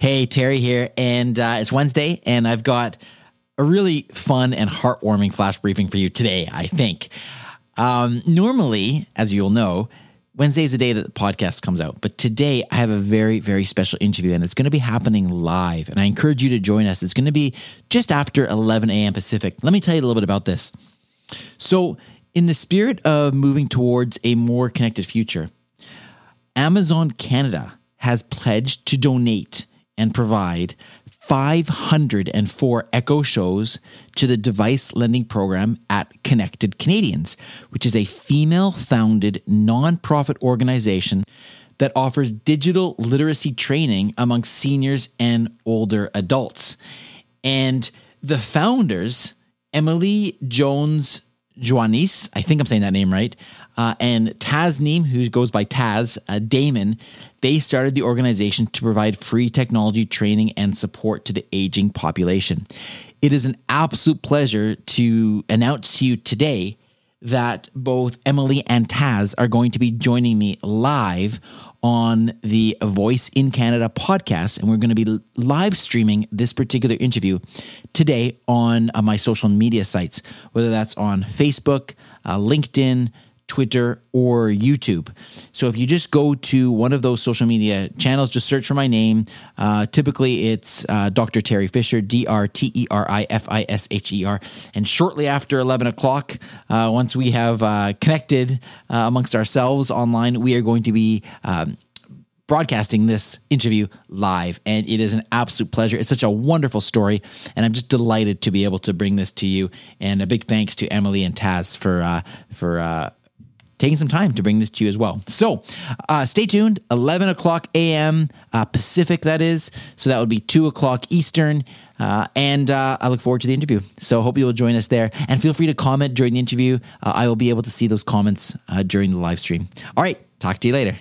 Hey, Teri here, and uh, it's Wednesday, and I've got a really fun and heartwarming flash briefing for you today, I think. Um, normally, as you'll know, Wednesday is the day that the podcast comes out, but today I have a very, very special interview, and it's going to be happening live, and I encourage you to join us. It's going to be just after 11 a.m. Pacific. Let me tell you a little bit about this. So, in the spirit of moving towards a more connected future, Amazon Canada has pledged to donate and provide 504 Echo shows to the device lending program at Connected Canadians, which is a female founded nonprofit organization that offers digital literacy training among seniors and older adults. And the founders, Emily Jones Joanisse, I think I'm saying that name right, uh, and Tasneem, who goes by Taz uh, Damon, they started the organization to provide free technology training and support to the aging population. It is an absolute pleasure to announce to you today that both Emily and Taz are going to be joining me live on the Voice in Canada podcast. And we're going to be live streaming this particular interview today on uh, my social media sites, whether that's on Facebook, uh, LinkedIn, Twitter, or YouTube. So if you just go to one of those social media channels, just search for my name. Uh, typically, it's uh, Dr. Teri Fisher, D R T E R I F I S H E R. And shortly after 11 o'clock, uh, once we have uh, connected uh, amongst ourselves online, we are going to be. Um, broadcasting this interview live and it is an absolute pleasure it's such a wonderful story and i'm just delighted to be able to bring this to you and a big thanks to emily and taz for uh, for uh, taking some time to bring this to you as well. So uh, stay tuned, 11 o'clock a.m. Uh, Pacific, that is. So that would be 2 o'clock Eastern. Uh, and uh, I look forward to the interview. So hope you will join us there. And feel free to comment during the interview. Uh, I will be able to see those comments uh, during the live stream. All right, talk to you later.